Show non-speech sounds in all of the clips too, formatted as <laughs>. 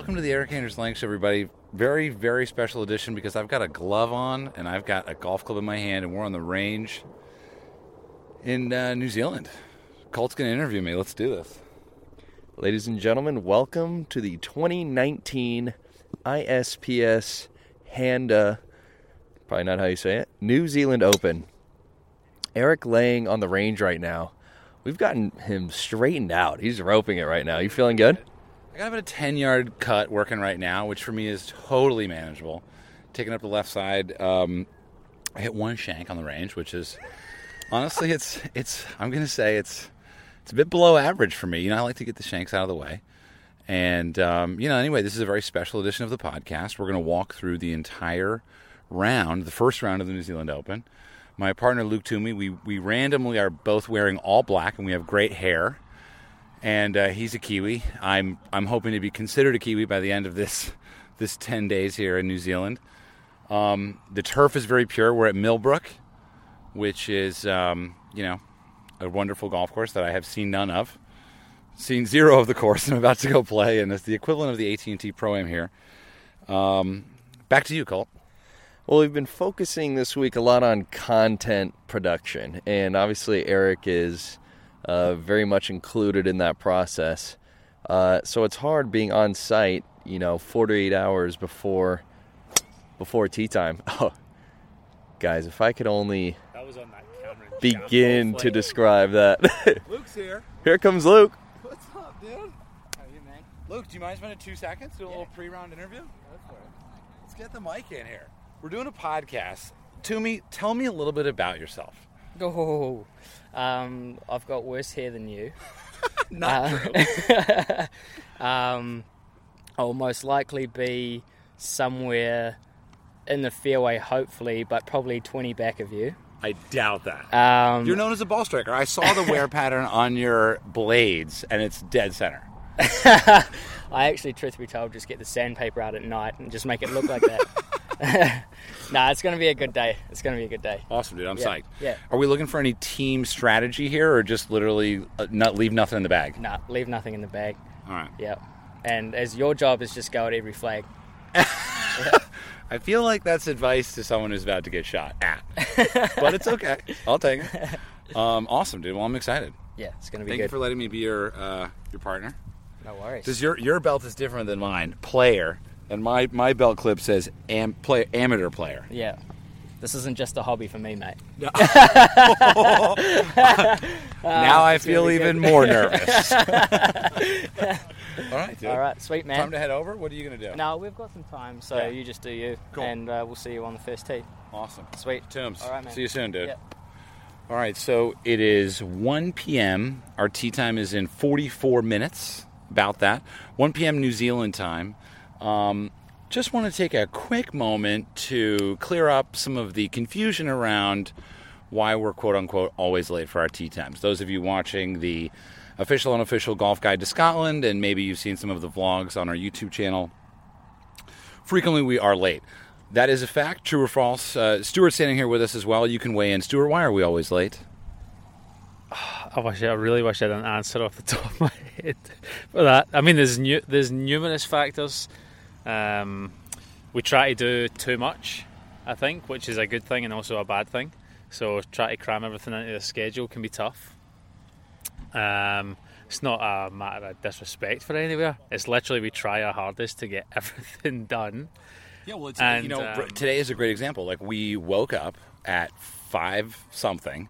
welcome to the Erik Anders Lang Show, everybody. Very, very special edition because I've got a glove on and I've got a golf club in my hand, and we're on the range in uh, New Zealand. Colt's going to interview me. Let's do this. Ladies and gentlemen, welcome to the 2019 ISPS Handa, probably not how you say it, New Zealand Open. Erik Lang on the range right now. We've gotten him straightened out. He's roping it right now. You feeling good? I got about a 10 yard cut working right now, which for me is totally manageable. Taking up the left side. Um, I hit one shank on the range, which is honestly, it's, it's, I'm going to say it's, it's a bit below average for me. You know, I like to get the shanks out of the way. And, um, you know, anyway, this is a very special edition of the podcast. We're going to walk through the entire round, the first round of the New Zealand Open. My partner, Luke Toomey, we, we randomly are both wearing all black and we have great hair and uh, he's a Kiwi. I'm I'm hoping to be considered a Kiwi by the end of this <laughs> this ten days here in New Zealand. Um, the turf is very pure. We're at Millbrook, which is um, you know a wonderful golf course that I have seen none of. Seen zero of the course, <laughs> I'm about to go play, and it's the equivalent of the AT&T Pro Am here. Um, back to you, Colt. Well, we've been focusing this week a lot on content production, and obviously Erik is uh, very much included in that process. Uh, so it's hard being on site, you know, 48 hours before before tee time. <laughs> Oh, guys, if I could only begin to describe that. <laughs> Luke's here. Here comes Luke. What's up, dude? How are you, man? Luke, do you mind spending two seconds do a yeah. little pre-round interview? Let's get the mic in here. We're doing a podcast. Toomey, tell me a little bit about yourself. Oh, um, I've got worse hair than you. <laughs> Not uh, <laughs> um, I'll most likely be somewhere in the fairway, hopefully, but probably 20 back of you. I doubt that. Um, You're known as a ball striker. I saw the wear <laughs> pattern on your blades, and it's dead center. I actually, truth be told, just get the sandpaper out at night and just make it look like that. <laughs> nah, it's going to be a good day. It's going to be a good day. Awesome, dude. I'm yeah, psyched. Yeah. Are we looking for any team strategy here, or just literally uh, not leave nothing in the bag? Nah, leave nothing in the bag. All right. Yeah. And as your job is just go at every flag. <laughs> I feel like that's advice to someone who's about to get shot at, <laughs> but it's okay. I'll take it. Um, awesome, dude. Well, I'm excited. Yeah, it's to be Thank good. you for letting me be your uh, your partner. No worries. Does your your belt is different than mine, player, and my my belt clip says am, play, amateur player. Yeah. This isn't just a hobby for me, mate. No. <laughs> <laughs> now I feel even more <laughs> nervous. All right, dude. All right, sweet man. Time to head over. What are you gonna do? No, we've got some time, so Yeah. you just do you, Cool. and uh, we'll see you on the first tee. Awesome. Sweet. Toombs. All right, man. See you soon, dude. Yeah. All right, so it is 1 p.m. Our tee time is in 44 minutes, about that. 1 p.m. New Zealand time. Um, just want to take a quick moment to clear up some of the confusion around why we're quote unquote always late for our tee times. Those of you watching the official and unofficial golf guide to Scotland, and maybe you've seen some of the vlogs on our YouTube channel, frequently we are late. That is a fact, true or false. Uh, Stuart's standing here with us as well. You can weigh in. Stuart, why are we always late? I wish I really wish I didn't answer off the top of my <laughs> head for that. I mean, there's nu- there's numerous factors. Um, we try to do too much, I think, which is a good thing and also a bad thing. So try to cram everything into the schedule can be tough. Um, it's not a matter of disrespect for anywhere. It's literally we try our hardest to get <laughs> everything done. Yeah, well, it's, And, you know, um, today is a great example. Like we woke up at five something,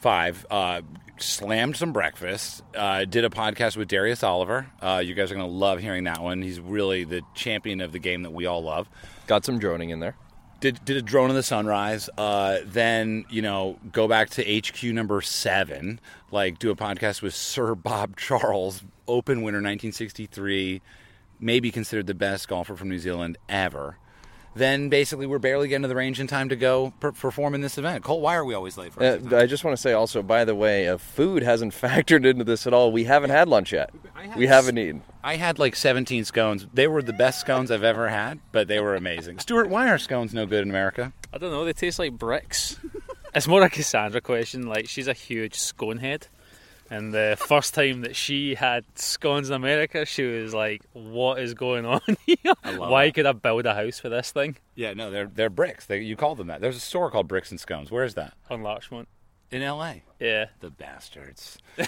five, uh, slammed some breakfast, uh, did a podcast with Darius Oliver. Uh, you guys are going to love hearing that one. He's really the champion of the game that we all love. Got some droning in there. Did, did a drone in the sunrise. Uh, then you know go back to HQ number seven. Like do a podcast with Sir Bob Charles, Open winner 1963, maybe considered the best golfer from New Zealand ever. Then basically we're barely getting to the range in time to go per- perform in this event. Colt, why are we always late for? Uh, I just want to say also, by the way, uh, food hasn't <laughs> factored into this at all. We haven't had lunch yet. Had We s- haven't eaten. I had like 17 scones. They were the best scones I've ever had, but they were amazing. Stuart, why are scones no good in America? I don't know. They taste like bricks. <laughs> it's more a Cassandra question. Like she's a huge scone head, And the first time that she had scones in America, she was like, "What is going on <laughs> here? Why that. could I build a house for this thing?" Yeah, no, they're they're bricks. They, you call them that. There's a store called Bricks and Scones. Where is that? On Larchmont. In L.A. Yeah. The bastards. <laughs>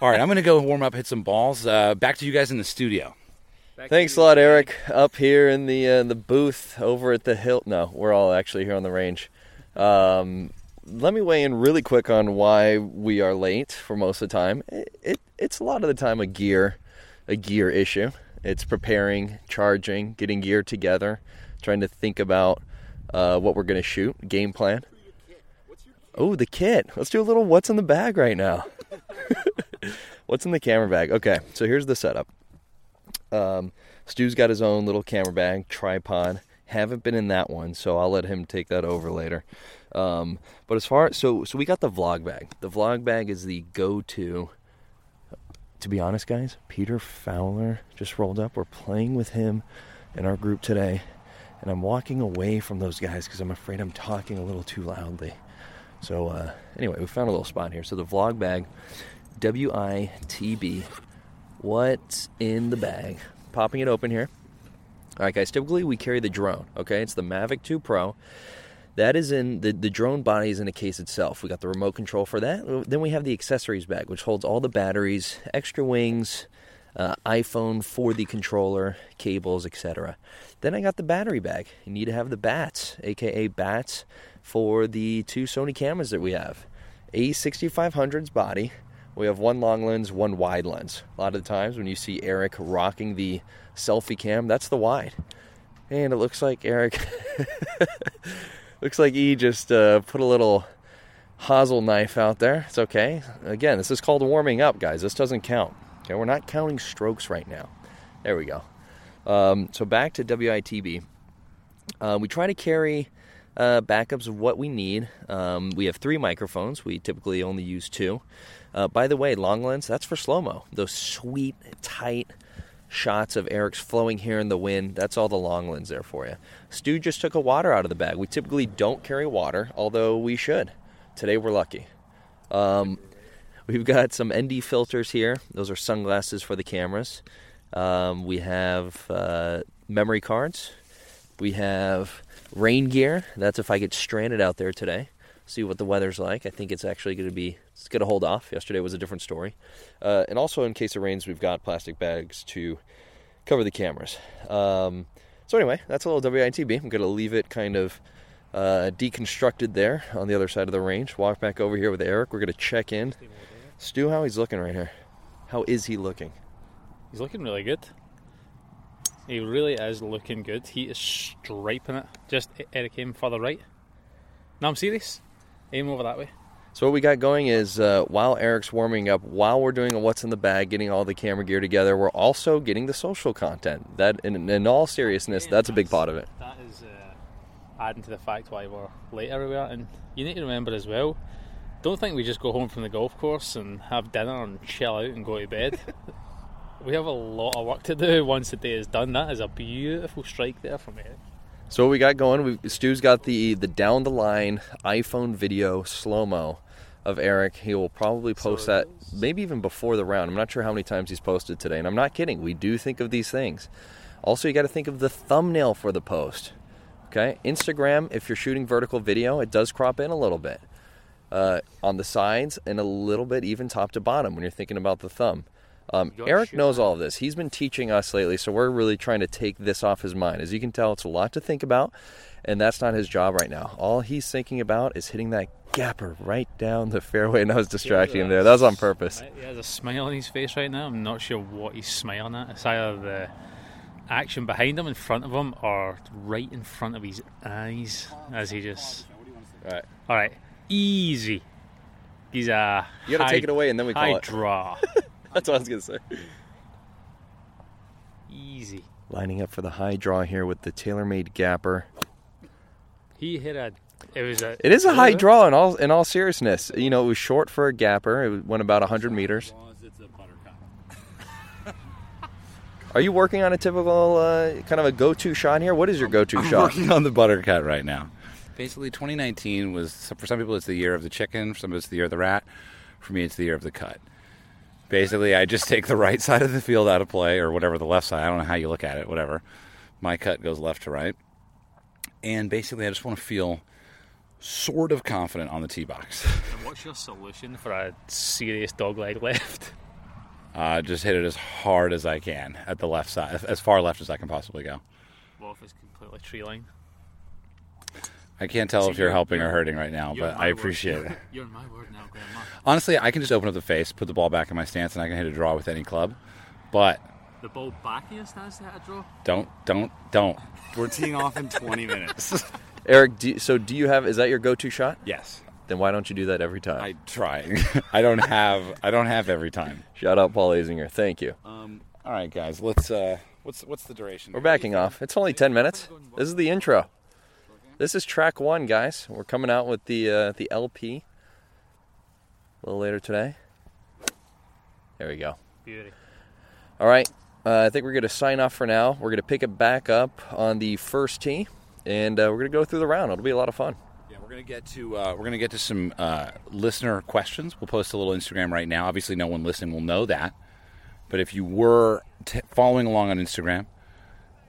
All right, I'm gonna go warm up, hit some balls. Uh, back to you guys in the studio. Thanks a lot, Erik. Up here in the uh, the booth over at the hill. No, we're all actually here on the range. Um, let me weigh in really quick on why we are late for most of the time. It, it it's a lot of the time a gear a gear issue. It's preparing, charging, getting gear together, trying to think about uh, what we're going to shoot, game plan. Oh, the kit. Let's do a little what's in the bag right now. <laughs> what's in the camera bag? Okay, so here's the setup. Um, Stu's got his own little camera bag, tripod. Haven't been in that one, so I'll let him take that over later. Um, but as far so so we got the vlog bag. The vlog bag is the go-to. To be honest, guys, Peter Fowler just rolled up. We're playing with him in our group today, and I'm walking away from those guys because I'm afraid I'm talking a little too loudly. So uh, anyway, we found a little spot here. So the vlog bag, W I T B. What's in the bag? Popping it open here. All right, guys. Typically, we carry the drone. Okay, it's the Mavic 2 Pro. That is in the the drone body is in a case itself. We got the remote control for that. Then we have the accessories bag, which holds all the batteries, extra wings, uh, iPhone for the controller, cables, etc. Then I got the battery bag. You need to have the bats, aka bats, for the two Sony cameras that we have. A6500's body. We have one long lens, one wide lens. A lot of the times when you see Erik rocking the selfie cam, that's the wide. And it looks like Erik <laughs> looks like E just uh, put a little hazel knife out there. It's okay. Again, this is called warming up, guys. This doesn't count. Okay, we're not counting strokes right now. There we go. Um, so back to WITB. Uh, we try to carry uh, backups of what we need. Um, we have three microphones. We typically only use two. Uh, by the way, long lens, that's for slow mo. Those sweet, tight shots of Erik's flowing here in the wind. That's all the long lens there for you. Stu just took a water out of the bag. We typically don't carry water, although we should. Today we're lucky. Um, we've got some ND filters here. Those are sunglasses for the cameras. Um, we have uh, memory cards. We have rain gear. That's if I get stranded out there today. See what the weather's like. I think it's actually going to be it's going to hold off. Yesterday was a different story. Uh, and also, in case it rains, we've got plastic bags to cover the cameras. Um, so anyway, that's a little WITB. I'm going to leave it kind of uh, deconstructed there on the other side of the range. Walk back over here with Erik. We're going to check in. Stu, how he's looking right here? How is he looking? He's looking really good. He really is looking good. He is striping it. Just Erik came further right. No, I'm serious. Aim over that way. So what we got going is uh, while Erik's warming up, while we're doing a what's in the bag, getting all the camera gear together, we're also getting the social content. That, in, in all seriousness, that's a big part of it. That is uh, adding to the fact why we're late everywhere. And you need to remember as well, don't think we just go home from the golf course and have dinner and chill out and go to bed. <laughs> we have a lot of work to do once the day is done. That is a beautiful strike there from Erik. So what we got going, we, Stu's got the the down the line iPhone video slow mo of Erik. He will probably post that maybe even before the round. I'm not sure how many times he's posted today, and I'm not kidding. We do think of these things. Also, you got to think of the thumbnail for the post. Okay, Instagram. If you're shooting vertical video, it does crop in a little bit uh, on the sides and a little bit even top to bottom when you're thinking about the thumb. Um, Erik shoot knows all of this. He's been teaching us lately, so we're really trying to take this off his mind. As you can tell, it's a lot to think about, and that's not his job right now. All he's thinking about is hitting that gapper right down the fairway, and I was distracting him there. That was on purpose. He has a smile on his face right now. I'm not sure what he's smiling at. It's either the action behind him, in front of him, or right in front of his eyes as he just. All right, All right, easy. He's a. you got to high- take it away, and then we High call it. draw. <laughs> That's what I was gonna say. easy. Lining up for the high draw here with the TaylorMade gapper. He hit a. It was a. It is a high draw in all in all seriousness. You know, it was short for a gapper. It went about 100 meters. <laughs> Are you working on a typical uh, kind of a go-to shot here? What is your go-to I'm shot? working on the buttercut right now. Basically, 2019 was for some people it's the year of the chicken, for some it's the year of the rat. For me, it's the year of the cut. Basically, I just take the right <laughs> side of the field out of play, or whatever the left side. I don't know how you look at it. Whatever. My cut goes left to right, and basically, I just want to feel sort of confident on the tee box. And what's your solution for a serious dog leg left? Uh, just hit it as hard as I can at the left side, as far left as I can possibly go. What if it's completely tree line? I can't tell See, if you're you're- helping or you're- hurting right now, but my I word. appreciate it. <laughs> You're my word now, Grandma. Honestly, I can just open up the face, put the ball back in my stance, and I can hit a draw with any club. But The ball back in your stance to hit a draw? don't, don't, don't. We're teeing off in 20 minutes. <laughs> Erik, do you, so do you have? Is that your go-to shot? Yes, Then why don't you do that every time? I try. <laughs> I don't have. I don't have every time. Shout out Paul Azinger. Thank you. Um, all right, guys. Let's. Uh, what's what's the duration? We're backing off. It's only 10 minutes. This is the intro. This is track one, guys. We're coming out with the uh, the LP a little later today. There we go. Beauty. All right. Uh, I think we're going to sign off for now. We're going to pick it back up on the first tee, and uh, we're going to go through the round. It'll be a lot of fun. Yeah, we're gonna get to uh, we're gonna get to some uh, listener questions. We'll post a little Instagram right now. Obviously, no one listening will know that, but if you were t- following along on Instagram,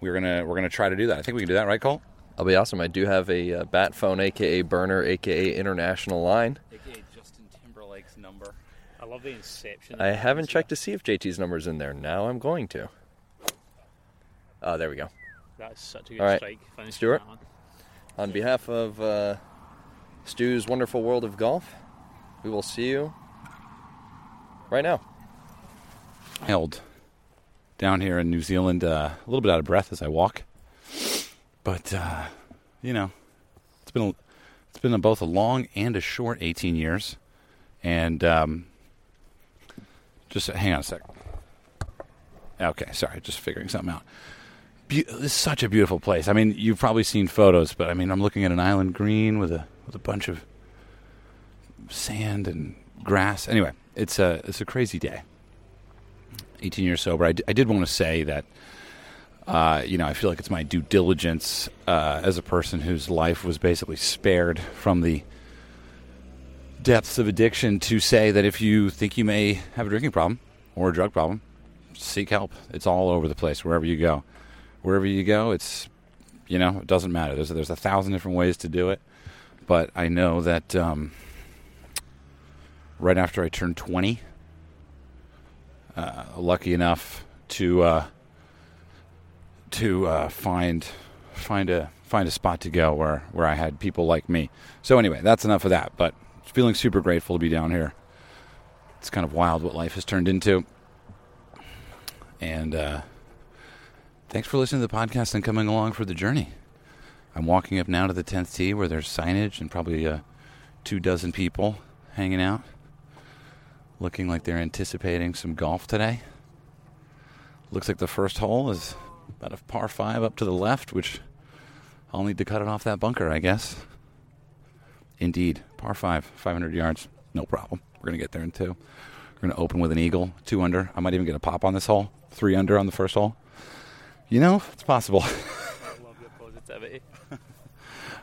we're gonna we're gonna try to do that. I think we can do that, right, Colt? That'll be awesome. I do have a uh, bat phone, aka burner, aka international line. AKA Justin Timberlake's number. I love the inception. I haven't checked to see if JT's number's in there. Now I'm going to. Oh, there we go. That's such a good All right. strike. Finish Stuart? On behalf of uh, Stu's wonderful world of golf, we will see you right now. held down here in New Zealand, uh, a little bit out of breath as I walk. But uh, you know, it's been a, it's been a, both a long and a short 18 years, and um, just hang on a sec. Okay, sorry, just figuring something out. Be- is such a beautiful place. I mean, you've probably seen photos, but I mean, I'm looking at an island green with a with a bunch of sand and grass. Anyway, it's a it's a crazy day. 18 years sober. I, d- I did want to say that, uh, you know, I feel like it's my due diligence uh, as a person whose life was basically spared from the depths of addiction to say that if you think you may have a drinking problem or a drug problem, seek help. It's all over the place, wherever you go. Wherever you go, it's, you know, it doesn't matter. There's, there's a thousand different ways to do it. But I know that um, right after I turned 20, uh, lucky enough to uh, to uh, find find a find a spot to go where where I had people like me. So anyway, that's enough of that. But feeling super grateful to be down here. It's kind of wild what life has turned into. And uh, thanks for listening to the podcast and coming along for the journey. I'm walking up now to the tenth tee where there's signage and probably uh, two dozen people hanging out looking like they're anticipating some golf today. Looks like the first hole is about a par five up to the left, which I'll need to cut it off that bunker, I guess. Indeed, par five, 500 yards, no problem. We're going to get there in two. We're going to open with an eagle, two under. I might even get a pop on this hole, three under on the first hole. You know, it's possible. I love your positivity.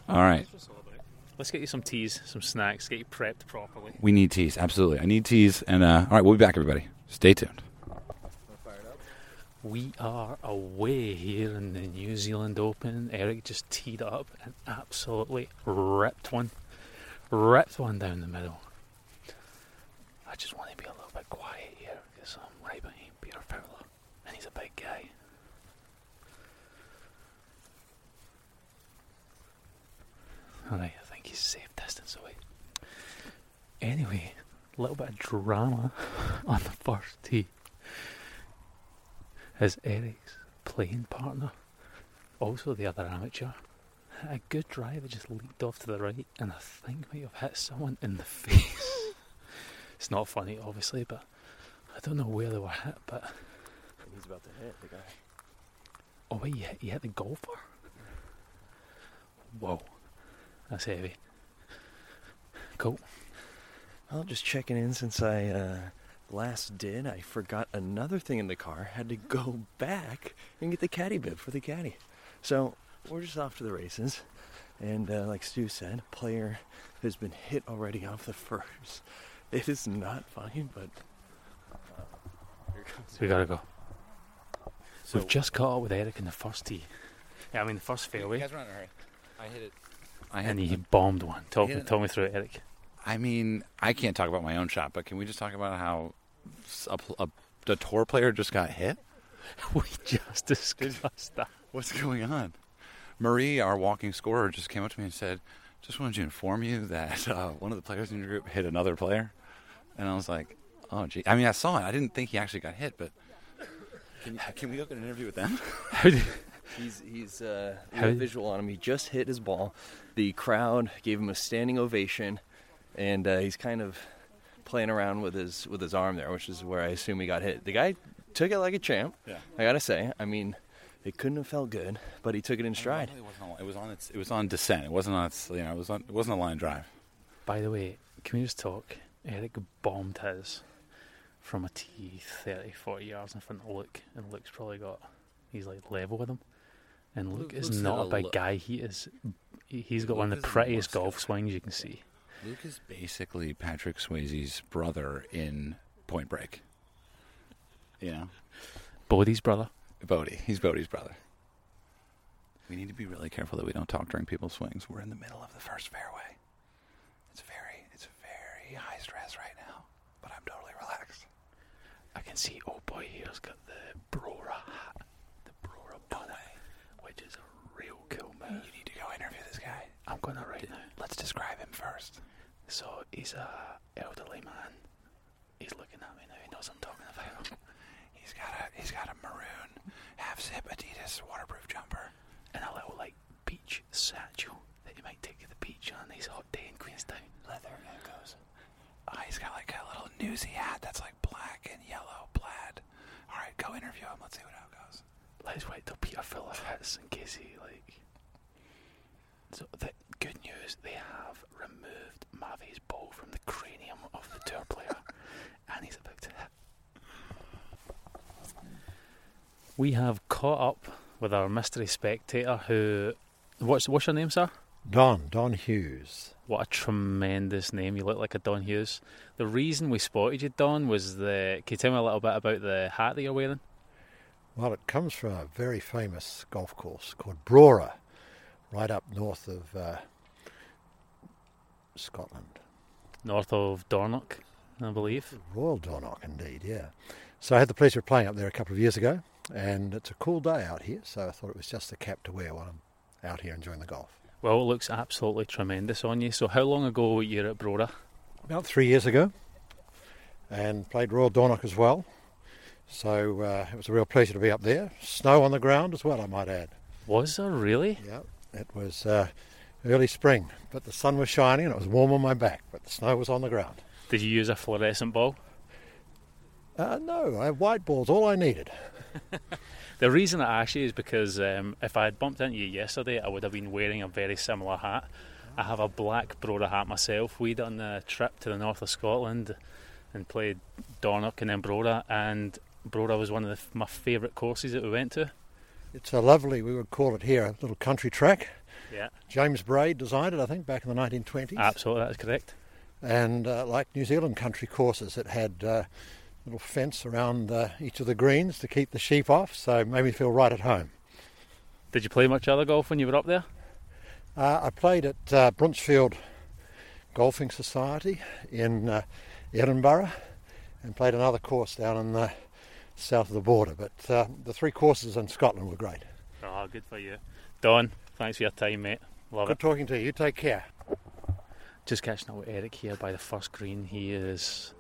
All right. Let's get you some teas, some snacks, get you prepped properly. We need teas, absolutely. I need teas. And uh, all right, we'll be back, everybody. Stay tuned. We are away here in the New Zealand Open. Erik just teed up and absolutely ripped one. Ripped one down the middle. I just want to be a little bit quiet here because I'm right behind Peter Fowler and he's a big guy. Alright, I think he's safe distance away. Anyway, a little bit of drama <laughs> on the first tee as Erik's playing partner, also the other amateur, a good driver just leaped off to the right and I think might have hit someone in the face. <laughs> it's not funny, obviously, but I don't know where they were hit, but He's about to hit the guy. oh wait, you hit, you hit the golfer? Whoa, that's heavy. Cool. Well, just checking in since I uh, last did. I forgot another thing in the car. Had to go back and get the caddy bib for the caddy. So we're just off to the races. And uh, like Stu said, player has been hit already off the first. It is not fine, but we gotta go. So- We've just caught up with Erik in the first tee. Yeah, I mean the first fairway, You guys, run in a hurry. I hit it. I and hit he it. bombed one. Talk, hit it. talk me through it, Erik. I mean, I can't talk about my own shot, but can we just talk about how s- a, a, a tour player just got hit? <laughs> we just discussed that. What's going on? Marie, our walking scorer, just came up to me and said, "Just wanted to inform you that <laughs> uh, one of the players in your group hit another player." And I was like, "Oh, gee." I mean, I saw it. I didn't think he actually got hit, but can, can we go get an interview with them? <laughs> He's he's uh, we a visual on him. He just hit his ball. The crowd gave him a standing ovation, and uh, he's kind of playing around with his with his arm there, which is where I assume he got hit. The guy took it like a champ. Yeah. I gotta say. I mean, it couldn't have felt good, but he took it in stride. It wasn't on, it was on its. It was on descent. It wasn't on its. You know, it was on. It wasn't a line drive. by the way, can we just talk? Erik bombed his from a tee 30, 40 yards in front of Luke, and Luke's probably got he's like level with him. And Luke Luke- is not a a big look. guy. He is. he- He's got one of the prettiest muscular golf swings you can see. Luke is basically Patrick Swayze's brother in Point Break. You know, Bodhi's brother. Bodhi. He's Bodhi's brother. We need to be really careful that we don't talk during people's swings. We're in the middle of the first fairway. It's very, it's very high stress right now, but I'm totally relaxed. I can see. Oh boy, here's got the Brora hat, the Brora bun, which is a real cool move. You need to go interview this guy. I'm gonna right now. Let's describe him first. So he's a elderly man. He's looking at me now. He knows I'm talking about him. <laughs> He's got a he's got a maroon half zip Adidas waterproof jumper. And a little like beach satchel that you might take to the beach on a nice hot day in Queenstown. Leather echoes. Uh, he's got like a little newsy hat that's like black and yellow plaid. All right, go interview him. Let's see what it goes. Let's wait till Peter Fowler hits in case he like. So the good news, they have removed Mavi's ball from the cranium of the tour player, and he's about to hit. We have caught up with our mystery spectator who. What's what's your name, sir? Don, Don Hughes. What a tremendous name! You look like a Don Hughes. The reason we spotted you, Don, was the. Can you tell me a little bit about the hat that you're wearing? Well, it comes from a very famous golf course called Brora, right up north of uh, Scotland. North of Dornoch, I believe. Royal Dornoch, indeed, yeah. So I had the pleasure of playing up there a couple of years ago, and it's a cool day out here, so I thought it was just the cap to wear while I'm out here enjoying the golf. Well, it looks absolutely tremendous on you. So, how long ago were you at Brora? About three years ago, and played Royal Dornoch as well. So uh, it was a real pleasure to be up there. Snow on the ground as well, I might add. Was there really? Yeah, it was uh, early spring, but the sun was shining and it was warm on my back, but the snow was on the ground. Did you use a fluorescent ball? Uh, no, I have white balls, all I needed. <laughs> The reason I you is because um, if I had bumped into you yesterday, I would have been wearing a very similar hat. I have a black Brora hat myself. We done a trip to the north of Scotland and played Dornoch and then Brora, and Brora was one of the, my favourite courses that we went to. It's a lovely, we would call it here, a little country track. Yeah, James Braid designed it, I think, back in the 1920s. absolutely, that's correct. And uh, like New Zealand country courses, it had uh, little fence around uh, each of the greens to keep the sheep off, so it made me feel right at home. Did you play much other golf when you were up there? Uh, I played at uh, Bruntsfield Golfing Society in uh, Edinburgh and played another course down in the south of the border. But uh, the three courses in Scotland were great. Oh, good for you. Don, thanks for your time, mate. Love it. Good talking to you. You take care. Just catching up with Erik here by the first green. He has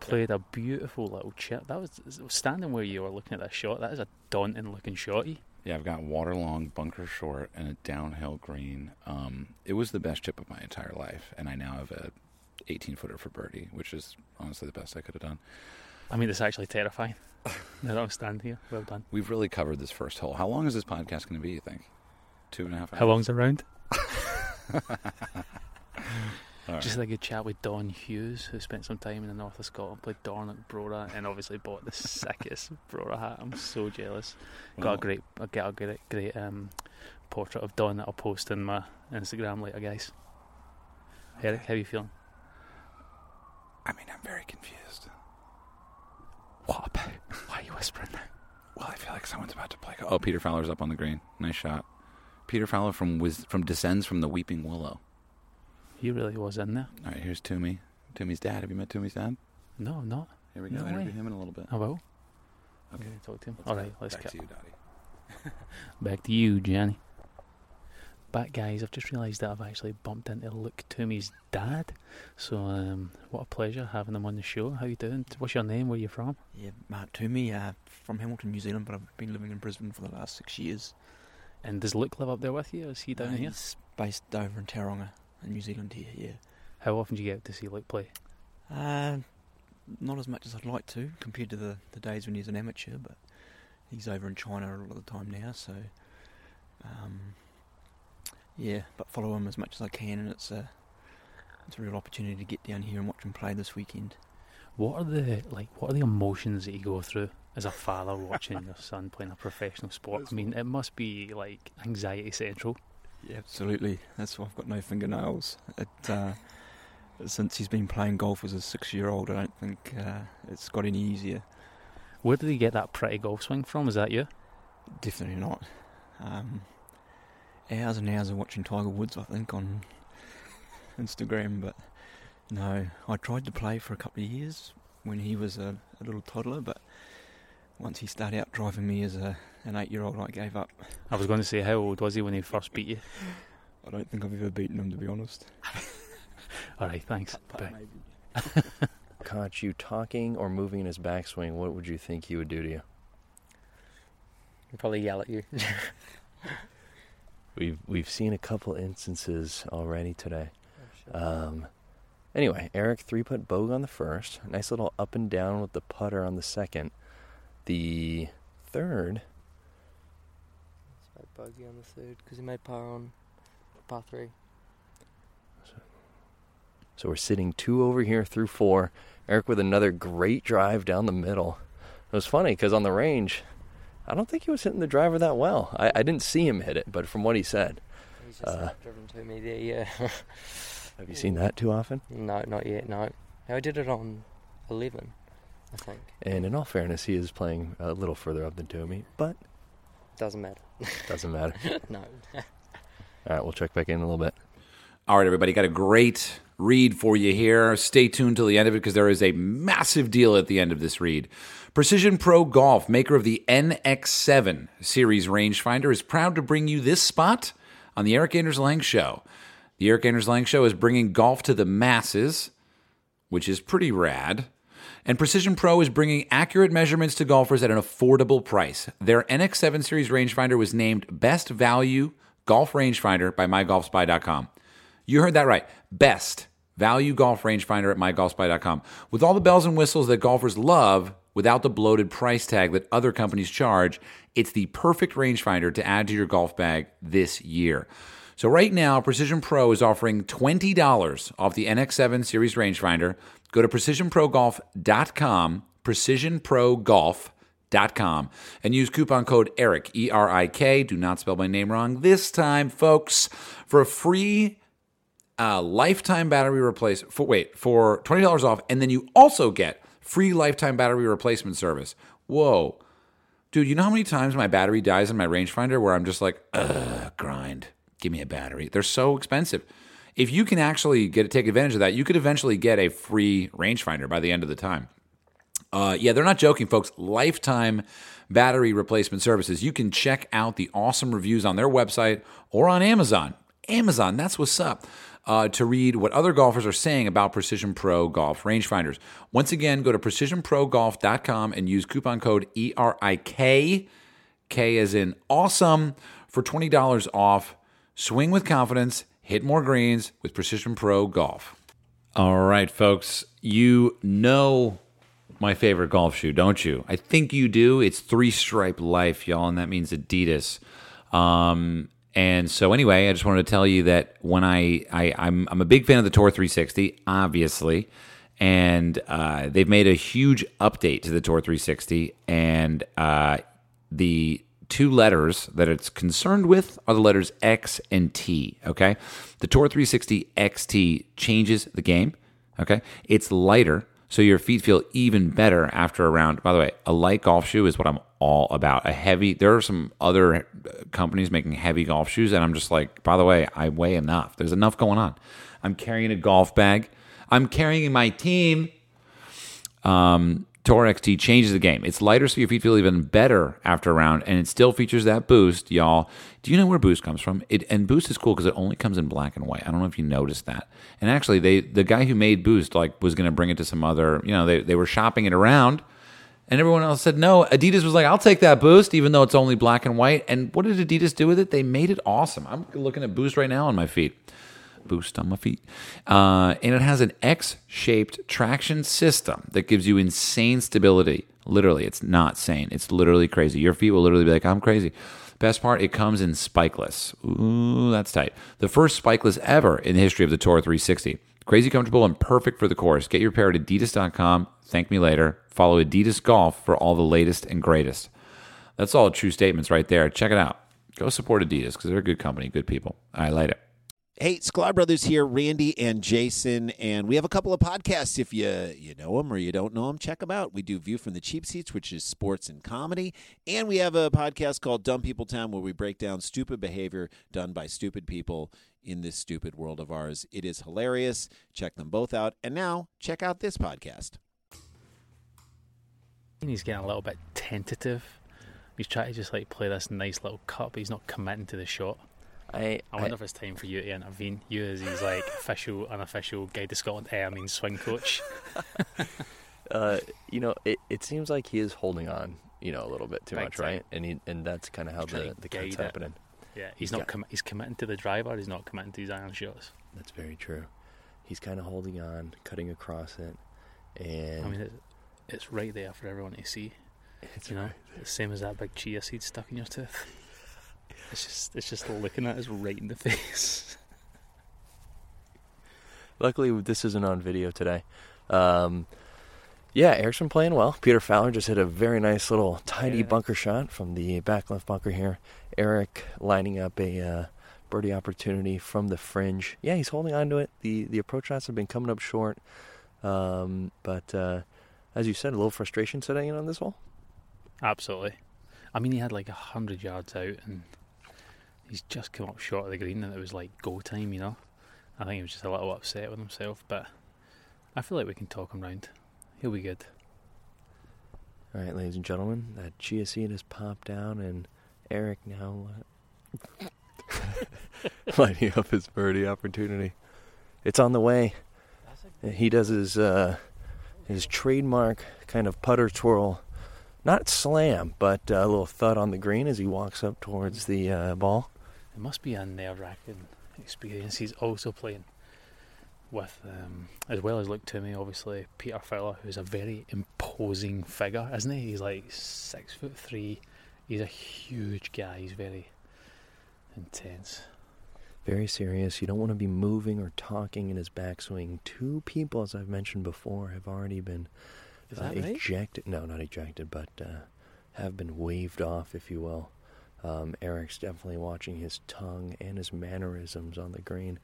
played a beautiful little chip. That was standing where you were looking at that shot. That is a daunting looking shotty. Yeah, I've got water long, bunker short, and a downhill green. Um, it was the best chip of my entire life, and I now have a 18 footer for birdie, which is honestly the best I could have done. I mean, it's actually terrifying. <laughs> now that I'm standing here, well done. We've really covered this first hole. How long is this podcast going to be? You think? Two and a half hours. How long's the round? <laughs> All right. Just had a good chat with Don Hughes, who spent some time in the north of Scotland, played Dorn Dornoch Brora, and obviously bought the <laughs> sickest Brora hat. I'm so jealous. Got Well, a great, I got a great, great um, portrait of Don that I'll post in my Instagram later, guys. Erik, how are you feeling? I mean, I'm very confused. What about? Why are you whispering. <laughs> Well, I feel like someone's about to play. Oh, Peter Fowler's up on the green. Nice shot. Peter Fowler from Wiz- from descends from the Weeping Willow. He really was in there. All right, here's Toomey. Toomey's dad. Have you met Toomey's dad? No, I'm not. Here we go. No Interview way. him in a little bit. I will. Okay. I'm talk to him. All right, let's All go. let's Back go. to you, Dottie. <laughs> Back to you, Johnny. But guys, I've just realised that I've actually bumped into Luke Toomey's dad. So um, what a pleasure having him on the show. How you doing? What's your name? Where are you from? Yeah, Matt Toomey, uh, from Hamilton, New Zealand, but I've been living in Brisbane for the last six years. And does Luke live up there with you? Is he down here? He's based over in Tauranga, in New Zealand here, yeah. How often do you get to see Luke play? Uh, not as much as I'd like to, compared to the, the days when he was an amateur, but he's over in China a lot of the time now, so... Um, yeah, but follow him as much as I can, and it's a, it's a real opportunity to get down here and watch him play this weekend. What are the like? What are the emotions that you go through as a father watching your son playing a professional sport? I mean, it must be like anxiety central. Yeah, absolutely. That's why I've got no fingernails. It, uh, since he's been playing golf as a six-year-old, I don't think uh, it's got any easier. Where did he get that pretty golf swing from? Is that you? Definitely not. Um, hours and hours of watching Tiger Woods, I think, on Instagram. But no, I tried to play for a couple of years when he was a, a little toddler, but once he started out driving me as a, an eight-year-old, I gave up. I was going to say, how old was he when he first beat you? I don't think I've ever beaten him, to be honest. <laughs> All right, thanks. Bye. maybe. Caught you talking or moving in his backswing, what would you think he would do to you? I'll probably yell at you. <laughs> <laughs> We've we've seen a couple instances already today. Um, anyway, Erik three putt bogey on the first, nice little up and down with the putter on the second. The third, It's bogey on the third because he made par on par three. so we're sitting two over here through four. Erik with another great drive down the middle. It was funny because on the range, I don't think he was hitting the driver that well. I, I didn't see him hit it, but from what he said, He's just Uh, driven to me there. Yeah. <laughs> have you seen that too often? no, not yet. No. No, I did it on eleven, I think. And in all fairness, he is playing a little further up than Toomey, but Doesn't matter. <laughs> doesn't matter. <laughs> no. All right, we'll check back in a little bit. All right, everybody, got a great read for you here. Stay tuned till the end of it because there is a massive deal at the end of this read. Precision Pro Golf, maker of the NX7 series rangefinder, is proud to bring you this spot on the Erik Anders Lang Show. The Erik Anders Lang Show is bringing golf to the masses, which is pretty rad. And Precision Pro is bringing accurate measurements to golfers at an affordable price. Their NX7 series rangefinder was named Best Value Golf Rangefinder by MyGolfSpy.com. You heard that right. Best value golf rangefinder at mygolfspy.com. With all the bells and whistles that golfers love without the bloated price tag that other companies charge, it's the perfect rangefinder to add to your golf bag this year. So right now, Precision Pro is offering $20 off the NX7 series rangefinder. Go to precisionprogolf.com, precisionprogolf.com, and use coupon code ERIK, E R I K. Do not spell my name wrong this time, folks, for a free uh, lifetime battery replace for wait for twenty dollars off, and then you also get free lifetime battery replacement service. Whoa, dude! You know how many times my battery dies in my rangefinder where I'm just like, ugh, grind. Give me a battery. They're so expensive. If you can actually get take advantage of that, you could eventually get a free rangefinder by the end of the time. Uh, yeah, they're not joking, folks. Lifetime battery replacement services. You can check out the awesome reviews on their website or on Amazon. Amazon, that's what's up. Uh, to read what other golfers are saying about Precision Pro Golf rangefinders. Once again, go to precisionprogolf.com and use coupon code ERIK, K as in awesome, for $20 off. Swing with confidence, hit more greens with Precision Pro Golf. All right, folks, you know my favorite golf shoe, don't you? I think you do. It's Three Stripe Life, y'all, and that means Adidas. Um, and so, anyway, I just wanted to tell you that when I, I I'm I'm a big fan of the Tour 360, obviously, and uh, they've made a huge update to the Tour 360, and uh, the two letters that it's concerned with are the letters X and T. Okay, the Tour 360 XT changes the game. Okay, it's lighter, so your feet feel even better after a round. By the way, a light golf shoe is what I'm all about. A heavy, there are some other uh, companies making heavy golf shoes, and I'm just like, by the way, I weigh enough. There's enough going on. I'm carrying a golf bag. I'm carrying my team. Um, Tour XT changes the game. It's lighter, so your feet feel even better after a round, and it still features that boost, y'all. Do you know where Boost comes from? It and Boost is cool because it only comes in black and white. I don't know if you noticed that. And actually, they the guy who made Boost like was going to bring it to some other. You know, they they were shopping it around, and everyone else said no. Adidas was like, "I'll take that Boost, even though it's only black and white." And what did Adidas do with it? They made it awesome. I'm looking at Boost right now on my feet boost on my feet. Uh, and it has an X shaped traction system that gives you insane stability. Literally, it's not sane. It's literally crazy. Your feet will literally be like, I'm crazy. Best part, it comes in spikeless. Ooh, that's tight. The first spikeless ever in the history of the Tour 360. Crazy comfortable and perfect for the course. Get your pair at adidas.com. Thank me later. Follow Adidas Golf for all the latest and greatest. That's all true statements right there. Check it out. Go support Adidas because they're a good company, good people. I like it. Hey, Sklar Brothers here, Randy and Jason, and we have a couple of podcasts. If you you know them or you don't know them, check them out. We do View from the Cheap Seats, which is sports and comedy, and we have a podcast called Dumb People Town, where we break down stupid behavior done by stupid people in this stupid world of ours. It is hilarious. Check them both out, and now check out this podcast. He's getting a little bit tentative. He's trying to just like play this nice little cut, but he's not committing to the shot. I, I wonder if it's time for you to intervene. You as his like <laughs> official, unofficial guide to Scotland. Eh, I mean swing coach. <laughs> uh, you know, it, it seems like he is holding on, you know, a little bit too Big much, time. right? And he, and that's kind of how the the cut's happening. Yeah, he's, He's not. got- Com- he's committing to the driver. He's not committing to his iron shots. That's very true. He's kind of holding on, cutting across it, and I mean, it's, it's right there for everyone to see. it's You know, the same as that big chia seed stuck in your tooth. It's just, it's just looking at us right in the <laughs> face. Luckily, this isn't on video today. Um, yeah, Erik's been playing well. Peter Fowler just hit a very nice little tiny Yeah. bunker shot from the back left bunker here. Erik lining up a uh, birdie opportunity from the fringe. Yeah, he's holding on to it. The the approach shots have been coming up short, um, but uh, as you said, a little frustration setting in on this hole. Absolutely. I mean, he had like a hundred yards out, and he's just come up short of the green, and it was like go time. You know, I think he was just a little upset with himself, but I feel like we can talk him round. He'll be good. All right, ladies and gentlemen, that chia seed has popped down, and Erik now uh, <laughs> lining up his birdie opportunity. It's on the way. He does his uh, his trademark kind of putter twirl, not slam, but a little thud on the green as he walks up towards the uh, ball. It must be a nerve-wracking experience. He's also playing with, um, as well as Luke Toomey, obviously Peter Fowler, who's a very imposing figure, isn't he? He's like six foot three. He's a huge guy. He's very intense. Very serious. You don't want to be moving or talking in his backswing. Two people, as I've mentioned before, have already been Is uh, right? ejected. No, not ejected, but uh, have been waved off, if you will. Um, Erik's definitely watching his tongue and his mannerisms on the green,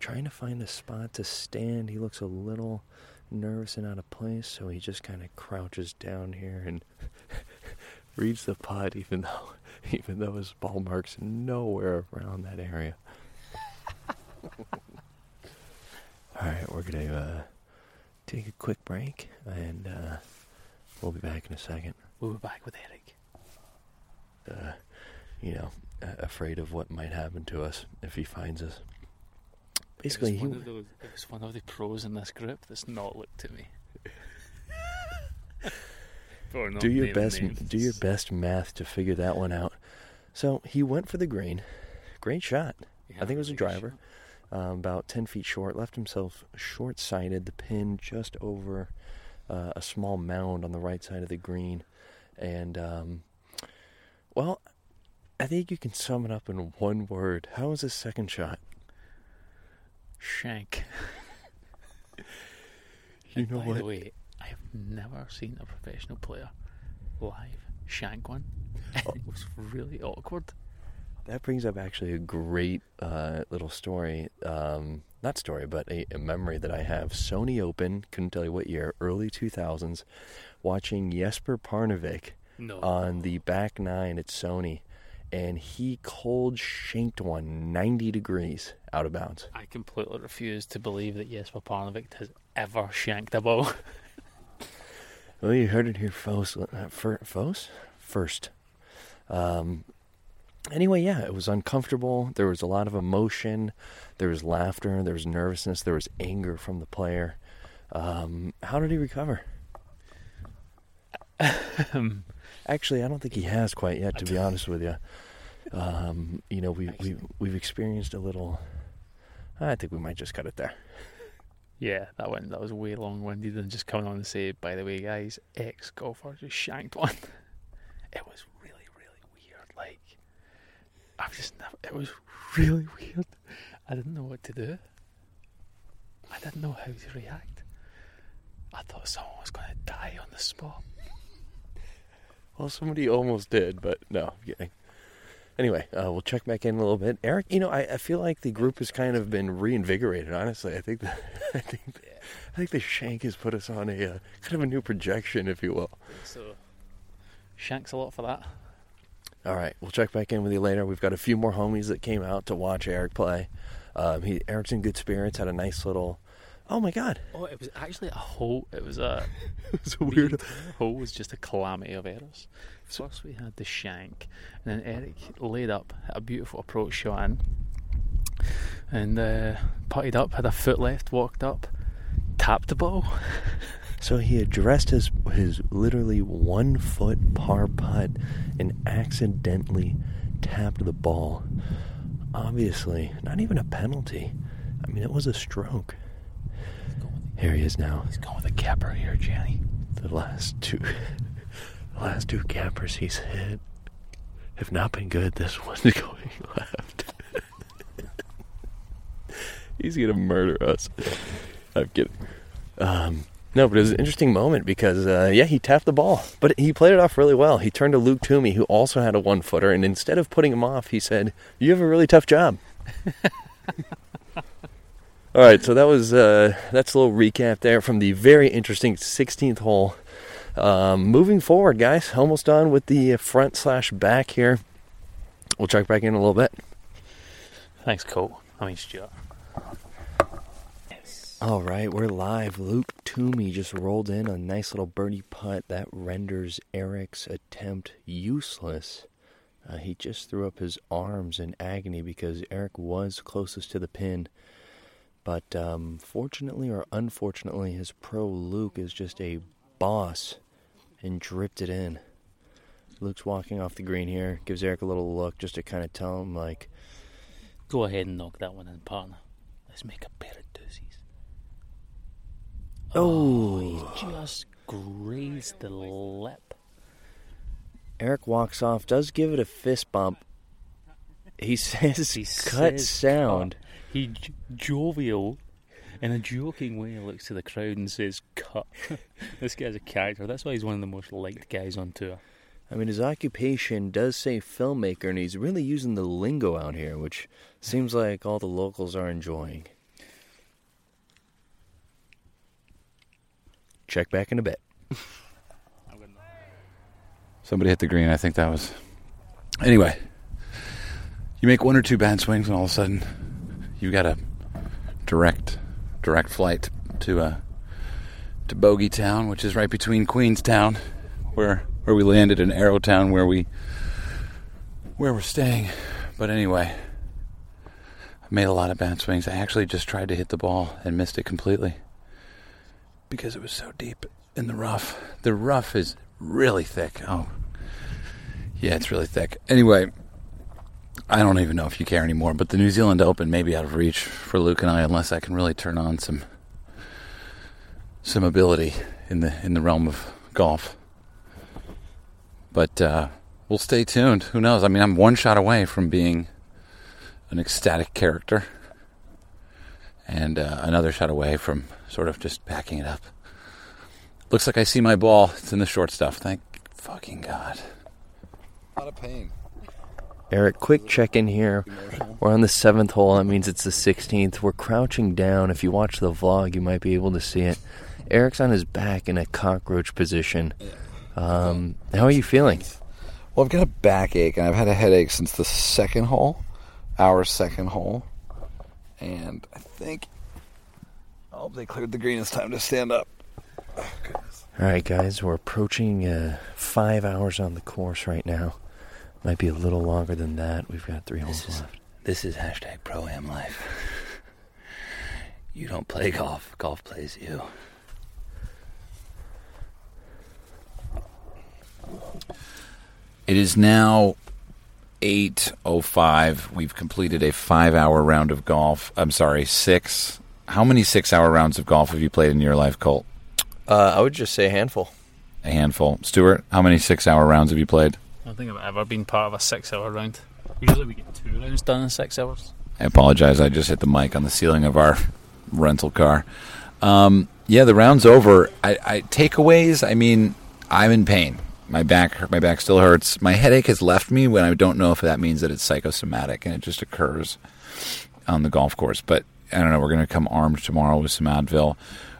trying to find a spot to stand. He looks a little nervous and out of place, so he just kind of crouches down here and <laughs> reads the putt, even though <laughs> even though his ball mark's nowhere around that area. <laughs> All right, we're gonna uh, take a quick break, and uh, we'll be back in a second. We'll be back with Erik. Uh, you know, uh, afraid of what might happen to us if he finds us. Basically, it he was, one of those, it was one of the pros in this group that's not looked at me. <laughs> Do your best. names. Do your best math to figure that one out. So he went for the green. Great shot. Yeah, I think it was a driver. shot. Um, about 10 feet short, left himself short sighted, the pin just over uh, a small mound on the right side of the green. And, um, well, I think you can sum it up in one word. How was his second shot? Shank. <laughs> You And know by what? the way, I have never seen a professional player live shank one. <laughs> Oh. it was really awkward. That brings up actually a great uh, little story. Um, not story, but a, a memory that I have. Sony Open, couldn't tell you what year, early 2000s, watching Jesper Parnevik No. on the back nine at Sony, and he cold shanked one 90 degrees out of bounds. I completely refuse to believe that Jesper Parnevik has ever shanked a ball. <laughs> Well, you heard it here first. Uh, first? First. Um, anyway, yeah, it was uncomfortable. There was a lot of emotion. There was laughter. There was nervousness. There was anger from the player. Um, how did he recover? Um, <laughs> Actually, I don't think he has quite yet. To be honest with you, um, you know, we we we've experienced a little. I think we might just cut it there. yeah, that went. That was way long-winded and just coming on and say, by the way, guys, ex golfer just shanked one. <laughs> it was really, really weird. Like, I've just never. It was really <laughs> weird. I didn't know what to do. I didn't know how to react. I thought someone was going to die on the spot. Well, somebody almost did, but no, I'm kidding. Anyway, uh, we'll check back in a little bit. Erik, you know, I, I feel like the group has kind of been reinvigorated. Honestly, I think the, <laughs> I think the, I think the shank has put us on a uh, kind of a new projection, if you will. So, shanks a lot for that. All right, we'll check back in with you later. We've got a few more homies that came out to watch Erik play. Um, he Erik's in good spirits. Had a nice little. Oh my God, Oh, it was actually a whole. It was a. <laughs> it was a weird. hole was just a calamity of errors. First we had the shank, and then Erik laid up, had a beautiful approach shot in, and uh, putted up, had a foot left, walked up, tapped the ball. <laughs> So he addressed his his literally one foot par putt and accidentally tapped the ball. Obviously, not even a penalty. I mean, it was a stroke. Here he is now. He's going with a capper here, Jenny. The last two, the <laughs> last two cappers he's hit have not been good. This one's <laughs> going left. <laughs> he's gonna murder us. I'm kidding. Um, no, but it was an interesting moment because, uh, yeah, he tapped the ball, but he played it off really well. He turned to Luke Toomey, who also had a one footer, and instead of putting him off, he said, "You have a really tough job." <laughs> All right, so that was uh, that's a little recap there from the very interesting 16th hole. Um, moving forward, guys, almost done with the front slash back here. We'll check back in a little bit. Thanks, Cole. I mean, Stuart. All right, we're live. Luke Toomey just rolled in a nice little birdie putt that renders Erik's attempt useless. Uh, he just threw up his arms in agony because Erik was closest to the pin. But um, fortunately or unfortunately, his pro Luke is just a boss and dripped it in. Luke's walking off the green here, gives Erik a little look just to kind of tell him, like, Go ahead and knock that one in, partner. Let's make a doozies. Oh, He just grazed the lip. Erik walks off, does give it a fist bump. He says, He cut says sound. cut. He j- jovial, in a joking way, looks to the crowd and says, "Cut." <laughs> this guy's a character. That's why he's one of the most liked guys on tour. I mean, his occupation does say filmmaker, and he's really using the lingo out here, which seems like all the locals are enjoying. Check back in a bit. <laughs> Somebody hit the green. I think that was. Anyway, you make one or two bad swings, and all of a sudden, you got a direct, direct flight to uh, to Bogey Town, which is right between Queenstown, where where we landed, in Arrowtown, where we where we're staying. But anyway, I made a lot of bad swings. I actually just tried to hit the ball and missed it completely because it was so deep in the rough. The rough is really thick. Oh, yeah, it's really thick. Anyway, I don't even know if you care anymore, but the New Zealand Open may be out of reach for Luke and I unless I can really turn on some some ability in the in the realm of golf. But uh, we'll stay tuned. Who knows? I mean, I'm one shot away from being an ecstatic character, and uh, another shot away from sort of just backing it up. Looks like I see my ball. It's in the short stuff. Thank fucking God. A lot of pain. Erik, quick check in here. We're on the seventh hole. That means it's the 16th. We're crouching down. If you watch the vlog, you might be able to see it. Erik's on his back in a cockroach position. Um, how are you feeling? Well, I've got a backache, and I've had a headache since the second hole, our second hole. And I think, oh, they cleared the green. It's time to stand up. All right, guys, we're approaching uh, five hours on the course right now. Might be a little longer than that. We've got three holes left. This is hashtag pro am life. <laughs> You don't play golf, golf plays you. It is now 8.05. We've completed a five hour round of golf. I'm sorry, six. How many six hour rounds of golf have you played in your life, Colt? Uh, I would just say a handful. A handful. Stuart, how many six hour rounds have you played? I don't think I've ever been part of a six-hour round. Usually we get two rounds done in six hours. I apologize. I just hit the mic on the ceiling of our rental car. Um, yeah, the round's over. I, I takeaways. I mean, I'm in pain. My back, my back still hurts. My headache has left me. When I don't know if that means that it's psychosomatic and it just occurs on the golf course. But I don't know. We're going to come armed tomorrow with some Advil.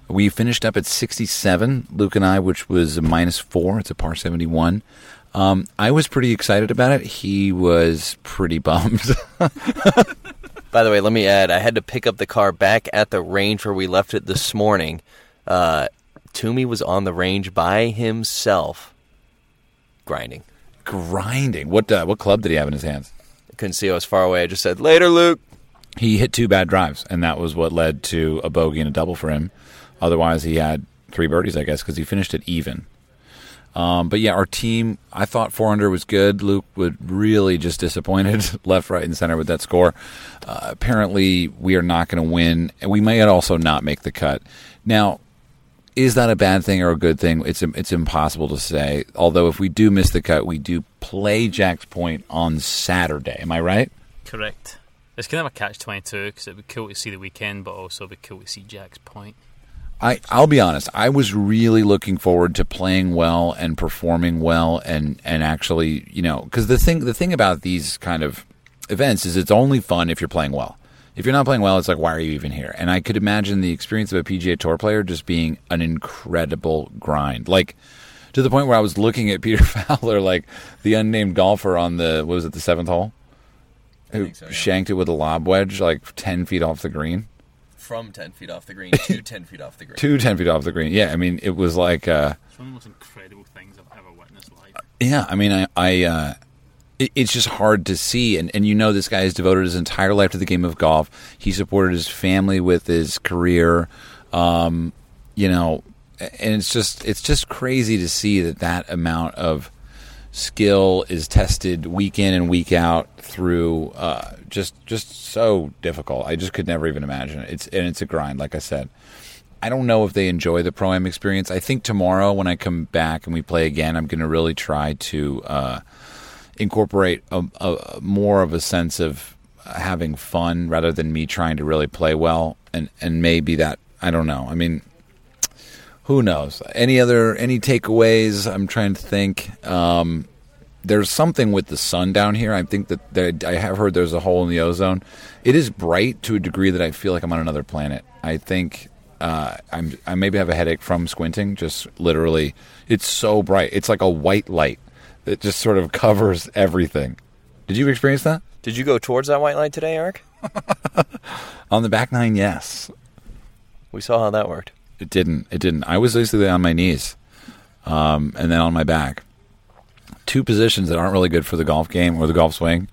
We finished up at 67, Luke and I, which was a minus four. It's a par 71. Um, I was pretty excited about it. He was pretty <laughs> bummed. By the way, let me add, I had to pick up the car back at the range where we left it this morning. Uh, Toomey was on the range by himself, grinding. Grinding. What uh, what club did he have in his hands? Couldn't see I was far away. I just said, later, Luke. He hit two bad drives, and that was what led to a bogey and a double for him. Otherwise, he had three birdies, I guess, because he finished it even. Um, but yeah, our team, I thought 400 was good. Luke was really just disappointed <laughs> left, right, and center with that score. Uh, apparently, we are not going to win, and we might also not make the cut. Now, is that a bad thing or a good thing? It's it's impossible to say. Although, if we do miss the cut, we do play Jack's Point on Saturday. Am I right? Correct. It's kind of a catch twenty two because it'd be cool to see the weekend, but also it'd be cool to see Jack's point. I I'll be honest. I was really looking forward to playing well and performing well and and actually, you know, because the thing the thing about these kind of events is it's only fun if you're playing well. If you're not playing well, it's like why are you even here? And I could imagine the experience of a PGA Tour player just being an incredible grind, like to the point where I was looking at <laughs> Peter Fowler, like the unnamed golfer on the what was it the seventh hole, who so, yeah. shanked it with a lob wedge like ten feet off the green From 10 feet off the green to <laughs> 10 feet off the green. two 10 feet off the green. Yeah, I mean, it was like, uh, It's one of the most incredible things I've ever witnessed live. yeah, I mean, I, I uh, it, it's just hard to see. And, and you know, this guy has devoted his entire life to the game of golf. He supported his family with his career, um, you know, and it's just, it's just crazy to see that that amount of skill is tested week in and week out through uh, just just so difficult. I just could never even imagine it. It's and it's a grind, like I said. I don't know if they enjoy the pro am experience. I think tomorrow when I come back and we play again, I'm going to really try to uh, incorporate a, a, more of a sense of having fun rather than me trying to really play well. And and maybe that I don't know. I mean, who knows? Any other any takeaways? I'm trying to think. Um, there's something with the sun down here. I think that there, I have heard there's a hole in the ozone. It is bright to a degree that I feel like I'm on another planet. I think uh, I'm I maybe have a headache from squinting. Just literally, it's so bright. It's like a white light that just sort of <laughs> covers everything. Did you experience that Did you go towards that white light today, Erik? <laughs> on the back nine? Yes, We saw how that worked. It didn't. It didn't. I was basically on my knees, um, and then on my back. Two positions that aren't really good for the golf game or the golf swing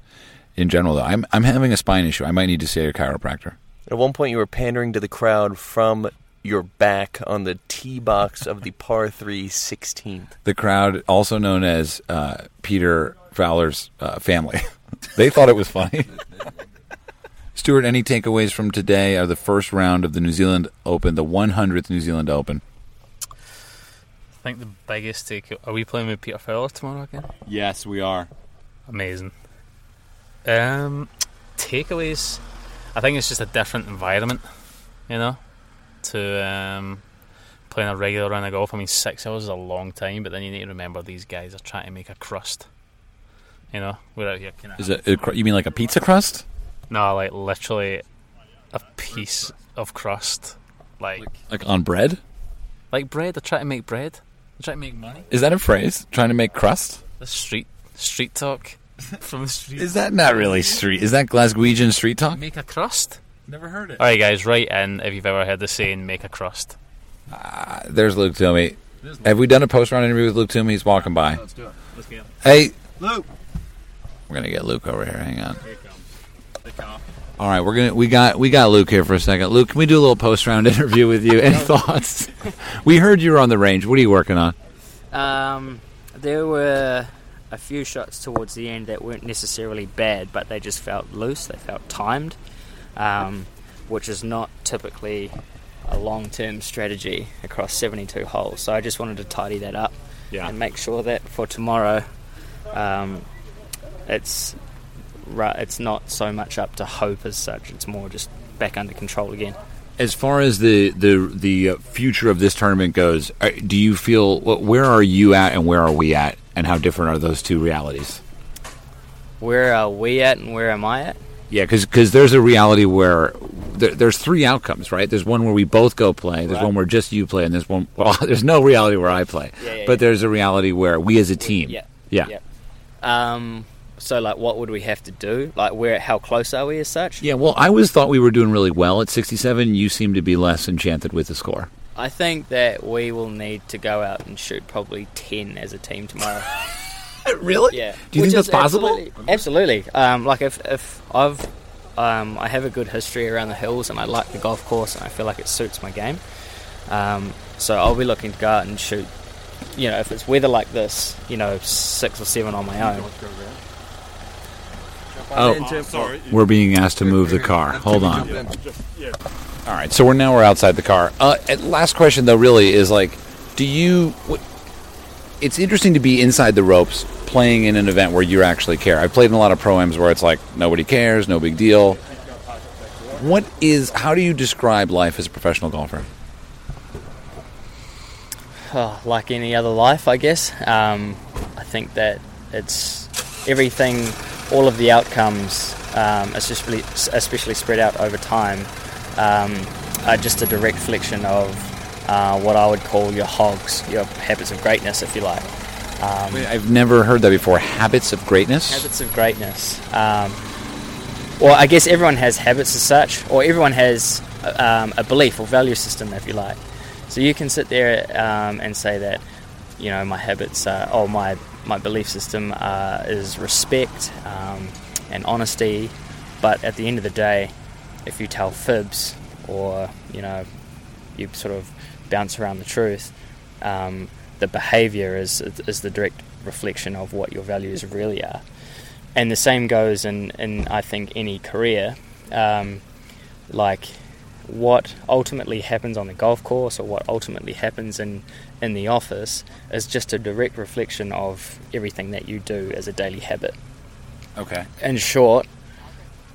in general. Though I'm I'm having a spine issue. I might need to see a chiropractor. At one point, you were pandering to the crowd from your back on the tee box of the par 3 16th. the crowd, also known as uh, Peter Fowler's uh, family. <laughs> they thought it was funny. <laughs> Stuart, any takeaways from today are the first round of the New Zealand Open, the 100th New Zealand Open? I think the biggest take. Are we playing with Peter Fowler tomorrow again? Yes, we are. Amazing. Um, takeaways. I think it's just a different environment, you know, to um, playing a regular round of golf. I mean, six hours is a long time, but then you need to remember these guys are trying to make a crust. You know, we're out here. Kind of Is it? it cr- You mean like a pizza crust? No, like literally a piece of crust, like Like on bread? like bread. They're trying to make bread. They're trying to make money. Is that a phrase? Trying to make crust? The street street talk <laughs> from the street. Is that not really street? Is that Glaswegian street talk? make a crust? Never heard it. All right, guys, write in if you've ever heard the saying "make a crust." Ah, there's Luke Toomey. Have we done a post round interview with Luke Toomey? He's walking by. Let's do it. Let's get him. Hey, Luke. we're gonna get Luke over here. Hang on. All right, we're gonna we got we got Luke here for a second. Luke, can we do a little post round <laughs> interview with you? Any <laughs> thoughts? we heard you were on the range. What are you working on? Um, there were a few shots towards the end that weren't necessarily bad, but they just felt loose. They felt timed, um, which is not typically a long-term strategy across 72 holes. So I just wanted to tidy that up Yeah. and make sure that for tomorrow, um, it's it's not so much up to hope as such. It's more just back under control again. As far as the the the uh, future of this tournament goes, uh, do you feel where are you at and where are we at, and how different are those two realities? Where are we at and where am I at? Yeah, because there's a reality where there, there's three outcomes, right? There's one where we both go play. There's Right. one where just you play, and there's one. <laughs> Well, there's no reality where I play, Yeah, yeah, but yeah. there's a reality where we as a team. Yeah. yeah, Yeah. Um, so like, what would we have to do? Like, where? How close are we as such? Yeah, Well, I always thought we were doing really well at 67. You seem to be less enchanted with the score. I think that we will need to go out and shoot probably ten as a team tomorrow. <laughs> really? yeah. Do you Which think that's possible? Absolutely. absolutely. Um, like if if I've um, I have a good history around the hills and I like the golf course and I feel like it suits my game. Um, so I'll be looking to go out and shoot. You know, if it's weather like this, you know, six or seven on my own. Oh, sorry. we're being asked to move the car. Hold on. All right, so we're now we're outside the car. Uh, last question though, really is like, do you? What, it's interesting to be inside the ropes, playing in an event where you actually care. I've played in a lot of pro ams where it's like nobody cares, no big deal. What is? How do you describe life as a professional golfer? oh, like any other life, I guess. Um, I think that it's everything, all of the outcomes, um, especially especially spread out over time, um, are just a direct reflection of uh, what I would call your hogs, your habits of greatness, if you like. Um, Wait, I've never heard that before. Habits of greatness. habits of greatness. Um, well, I guess everyone has habits as such, or everyone has um, a belief or value system, if you like. So you can sit there um, and say that, you know, my habits, are, oh, my my belief system uh, is respect um, and honesty. But at the end of the day, if you tell fibs or you know, you sort of bounce around the truth, um, the behaviour is is the direct reflection of what your values really are. And the same goes in, in I think any career. Um, like what ultimately happens on the golf course or what ultimately happens in, in the office is just a direct reflection of everything that you do as a daily habit. Okay. In short,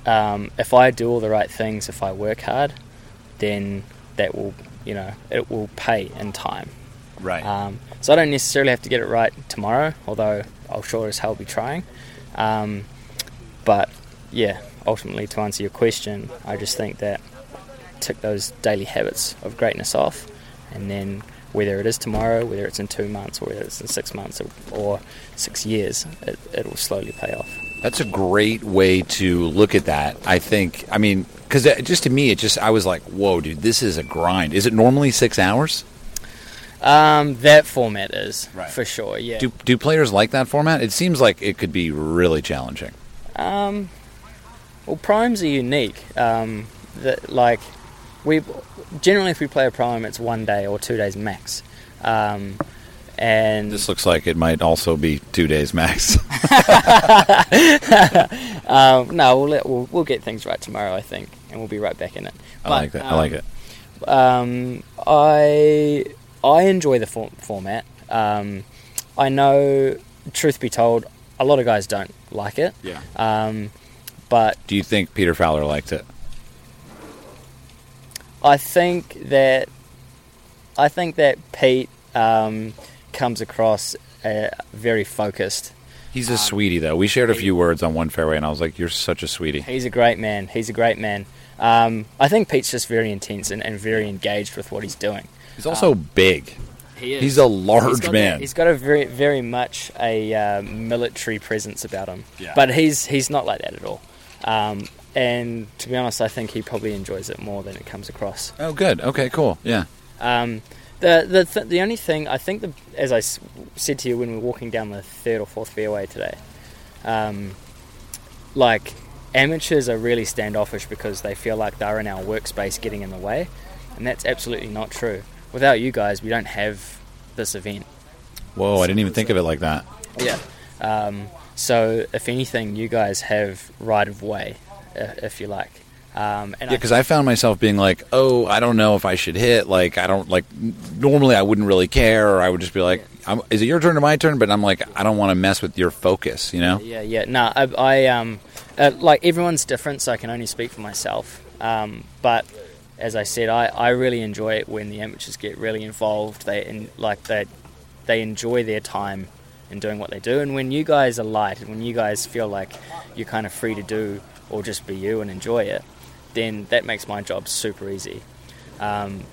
um, if I do all the right things, if I work hard, then that will, you know, it will pay in time. Right. Um, so I don't necessarily have to get it right tomorrow, although I'll sure as hell be trying. Um, but yeah, ultimately, to answer your question, I just think that tick those daily habits of greatness off, and then whether it is tomorrow, whether it's in two months, or whether it's in six months or, six years, it, it will slowly pay off. That's a great way to look at that. I think. I mean, because just to me, it just I was like, "Whoa, dude, this is a grind." Is it normally six hours? Um, that format is Right. for sure. Yeah. Do do players like that format? It seems like it could be really challenging. Um, well, pro ams are unique. Um, that like we generally, if we play a pro am, it's one day or two days max. Um, and This looks like it might also be two days max. <laughs> <laughs> um, no, we'll, let, we'll we'll get things right tomorrow, I think, and we'll be right back in it. I like that. I like it. Um, I I enjoy the for- format. Um, I know, truth be told, a lot of guys don't like it. Yeah. Um, but Do you think Peter Fowler liked it? I think that I think that Pete um, comes across uh, very focused. He's a sweetie, though. We shared a few words on one fairway, and I was like, "You're such a sweetie." He's a great man. He's a great man. Um, I think Pete's just very intense and, and very engaged with what he's doing. He's also big. He is. He's a large He's man. that- he's got a very, very much a uh, military presence about him. Yeah. But he's he's not like that at all. Um, and to be honest, I think he probably enjoys it more than it comes across. Oh, good. Okay, cool. Yeah. Um, the the th- the only thing I think, the, as I s- said to you when we were walking down the third or fourth fairway today, um, like amateurs are really standoffish because they feel like they're in our workspace getting in the way, and that's absolutely not true. Without you guys, we don't have this event. Whoa, I didn't even think of it like that. Yeah. Um, so if anything, you guys have right of way, if you like. Um, and Yeah, because I found myself being like, "Oh, I don't know if I should hit." Like, I don't like. Normally, I wouldn't really care, or I would just be like, I'm, "Is it your turn or my turn?" But I'm like, I don't want to mess with your focus. You know? Yeah, yeah. No, I, I um, uh, like everyone's different, so I can only speak for myself. Um, but as I said, I, I really enjoy it when the amateurs get really involved. They in, like they they enjoy their time in doing what they do, and when you guys are light, and when you guys feel like you're kind of free to do or just be you and enjoy it, then that makes my job super easy. Um,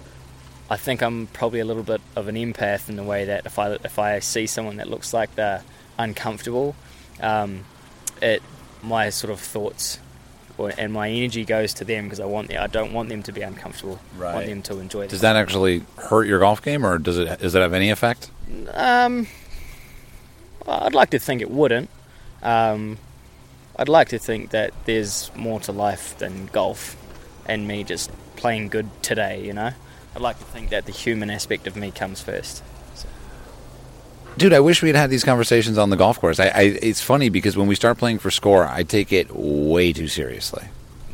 I think I'm probably a little bit of an empath in the way that if I if I see someone that looks like they're uncomfortable, um, it my sort of thoughts or, and my energy goes to them because I want them, I don't want them to be uncomfortable. I want them to enjoy. It. Does that actually hurt your golf game, or does it does it have any effect? Um, I'd like to think it wouldn't. Um, I'd like to think that there's more to life than golf and me just playing good today, you know? I'd like to think that the human aspect of me comes first. Dude, I wish we had had these conversations on the golf course. I, I it's funny because when we start playing for score, I take it way too seriously.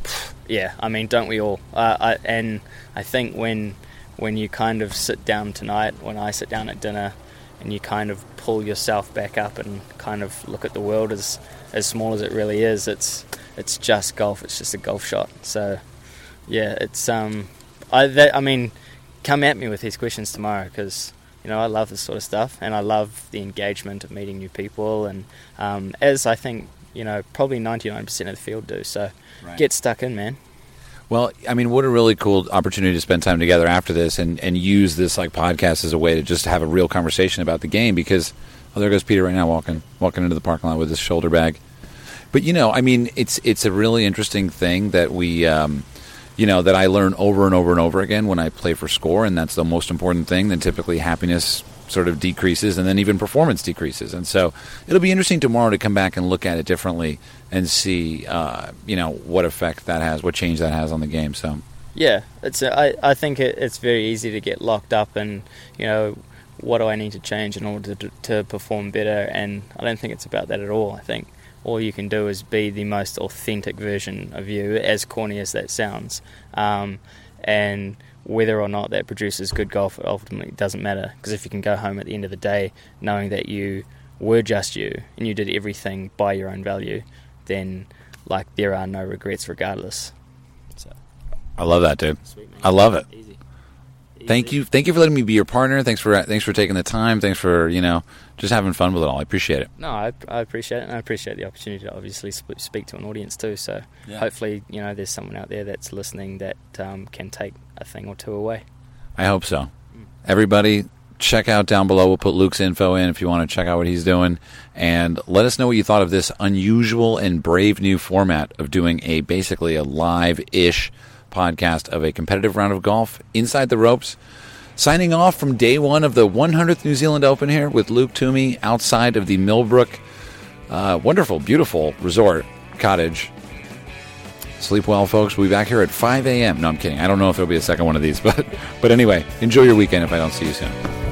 <sighs> Yeah, I mean, don't we all? Uh, I, and I think when when you kind of sit down tonight, when I sit down at dinner, and you kind of pull yourself back up and kind of look at the world as as small as it really is, it's it's just golf. It's just a golf shot. So yeah, it's um, I that, I mean, come at me with these questions tomorrow because you know I love this sort of stuff and I love the engagement of meeting new people and um, as I think you know probably ninety nine percent of the field do. So Right. get stuck in, man. Well, I mean, what a really cool opportunity to spend time together after this and, and use this like podcast as a way to just have a real conversation about the game because oh there goes Peter right now walking walking into the parking lot with his shoulder bag. But you know, I mean, it's it's a really interesting thing that we um, you know, that I learn over and over and over again when I play for score and that's the most important thing. Then typically happiness sort of decreases and then even performance decreases. And so it'll be interesting tomorrow to come back and look at it differently and see uh, you know, what effect that has, what change that has on the game. So Yeah, it's a, I, I think it, it's very easy to get locked up and you know what do I need to change in order to, to perform better and I don't think it's about that at all. I think all you can do is be the most authentic version of you, as corny as that sounds. Um, and whether or not that produces good golf ultimately doesn't matter because if you can go home at the end of the day knowing that you were just you and you did everything by your own value, then like there are no regrets regardless. So. I love that, dude. Sweet. I love it. Easy. Thank you, thank you for letting me be your partner. Thanks for thanks for taking the time. Thanks for you know just having fun with it all. I appreciate it. No, I, I appreciate it, and I appreciate the opportunity to obviously sp- speak to an audience too. So Yeah. hopefully, you know, there's someone out there that's listening that um, can take a thing or two away. I hope so. Everybody, check out down below. We'll put Luke's info in if you want to check out what he's doing, and let us know what you thought of this unusual and brave new format of doing a basically a live ish podcast of a competitive round of golf inside the ropes. Signing off from day one of the 100th New Zealand Open here with Luke Toomey outside of the Millbrook, uh, wonderful, beautiful resort cottage. Sleep well, folks. We'll be back here at 5 a.m. No, I'm kidding. I don't know if there'll be a second one of these, <laughs> but but anyway, enjoy your weekend if I don't see you soon.